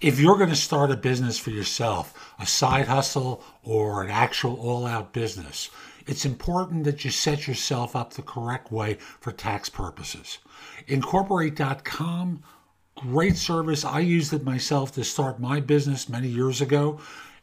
if you're going to start a business for yourself, a side hustle or an actual all out business, it's important that you set yourself up the correct way for tax purposes. Incorporate.com, great service. I used it myself to start my business many years ago.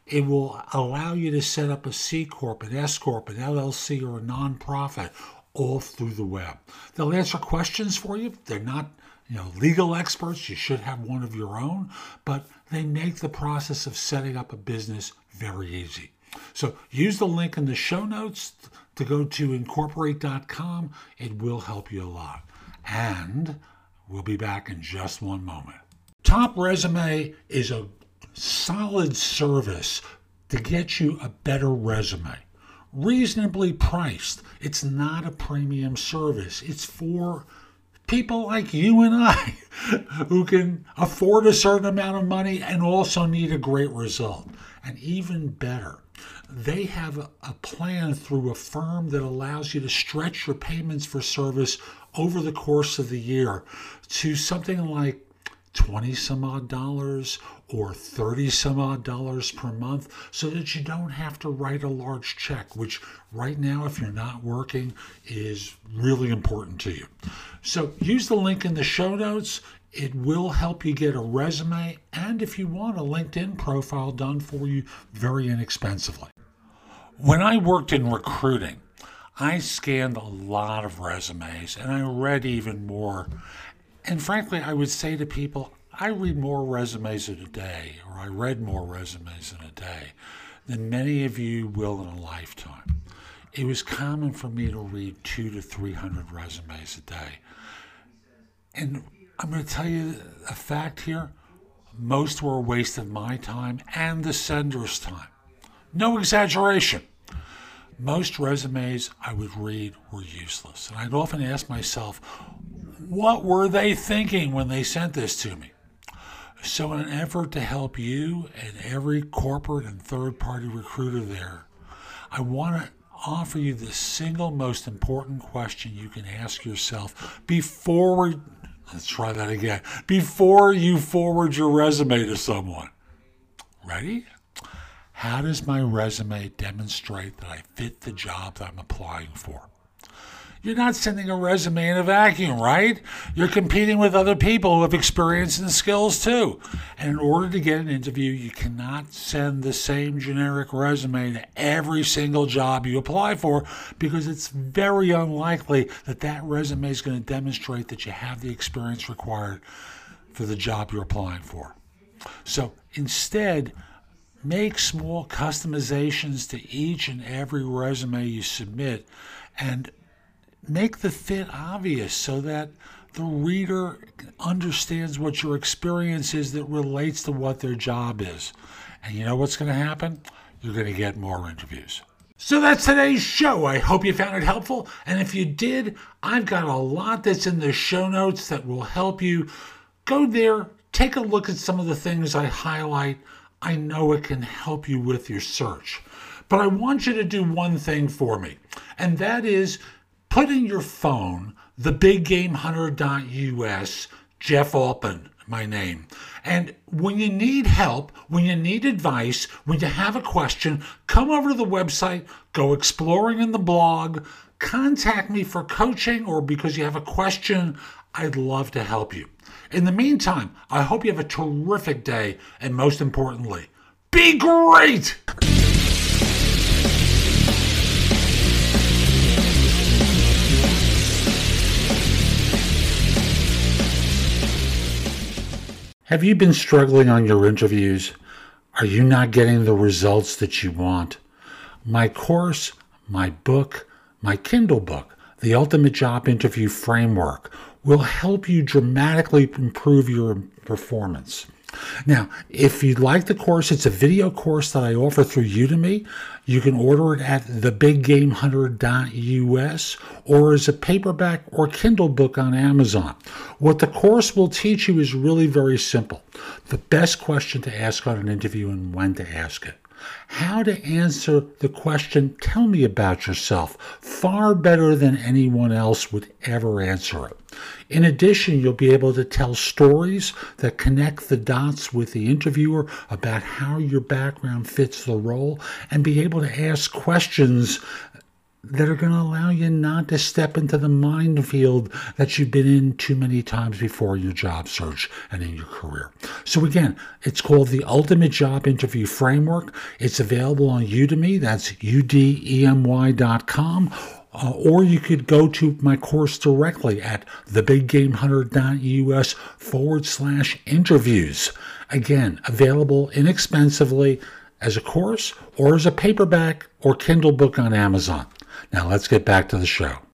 It will allow you to set up a C Corp, an S Corp, an LLC, or a nonprofit all through the web. They'll answer questions for you. They're not you know, legal experts. You should have one of your own, but they make the process of setting up a business very easy. So use the link in the show notes to go to incorporate.com. It will help you a lot. And we'll be back in just one moment. Top Resume is a solid service to get you a better resume. Reasonably priced. It's not a premium service. It's for people like you and I who can afford a certain amount of money and also need a great result. And even better, they have a, plan through a firm that allows you to stretch your payments for service over the course of the year to something like 20 some odd dollars or 30 some odd dollars per month so that you don't have to write a large check, which right now, if you're not working, is really important to you. So use the link in the show notes. It will help you get a resume and, if you want, a LinkedIn profile done for you very inexpensively. When I worked in recruiting, I scanned a lot of resumes and I read even more and frankly, I would say to people, I read more resumes in a day, or I read more resumes in a day than many of you will in a lifetime. It was common for me to read two to 300 resumes a day. And I'm going to tell you a fact here most were a waste of my time and the sender's time. No exaggeration. Most resumes I would read were useless. And I'd often ask myself, what were they thinking when they sent this to me? So, in an effort to help you and every corporate and third party recruiter there, I want to offer you the single most important question you can ask yourself before, let's try that again, before you forward your resume to someone. Ready? How does my resume demonstrate that I fit the job that I'm applying for? You're not sending a resume in a vacuum, right? You're competing with other people who have experience and skills too. And in order to get an interview, you cannot send the same generic resume to every single job you apply for because it's very unlikely that that resume is going to demonstrate that you have the experience required for the job you're applying for. So instead, make small customizations to each and every resume you submit and make the fit obvious so that the reader understands what your experience is that relates to what their job is. And you know what's going to happen? You're going to get more interviews. So that's today's show. I hope you found it helpful. And if you did, I've got a lot that's in the show notes that will help you. Go there, take a look at some of the things I highlight. I know it can help you with your search. But I want you to do one thing for me, and that is put in your phone the biggamehunter.us, Jeff Altman, my name. And when you need help, when you need advice, when you have a question, come over to the website, go exploring in the blog, contact me for coaching or because you have a question. I'd love to help you. In the meantime, I hope you have a terrific day, and most importantly, be great! Have you been struggling on your interviews? Are you not getting the results that you want? My course, my book, my Kindle book, The Ultimate Job Interview Framework, will help you dramatically improve your performance. Now, if you'd like the course, it's a video course that I offer through Udemy. You can order it at thebiggamehunter.us or as a paperback or Kindle book on Amazon. What the course will teach you is really very simple. The best question to ask on an interview and when to ask it. How to answer the question, Tell me about yourself, far better than anyone else would ever answer it. In addition, you'll be able to tell stories that connect the dots with the interviewer about how your background fits the role and be able to ask questions that are going to allow you not to step into the minefield that you've been in too many times before in your job search and in your career. So, again, it's called the Ultimate Job Interview Framework. It's available on Udemy, that's udemy.com. Uh, or you could go to my course directly at thebiggamehunter.us forward slash interviews. Again, available inexpensively as a course or as a paperback or Kindle book on Amazon. Now let's get back to the show.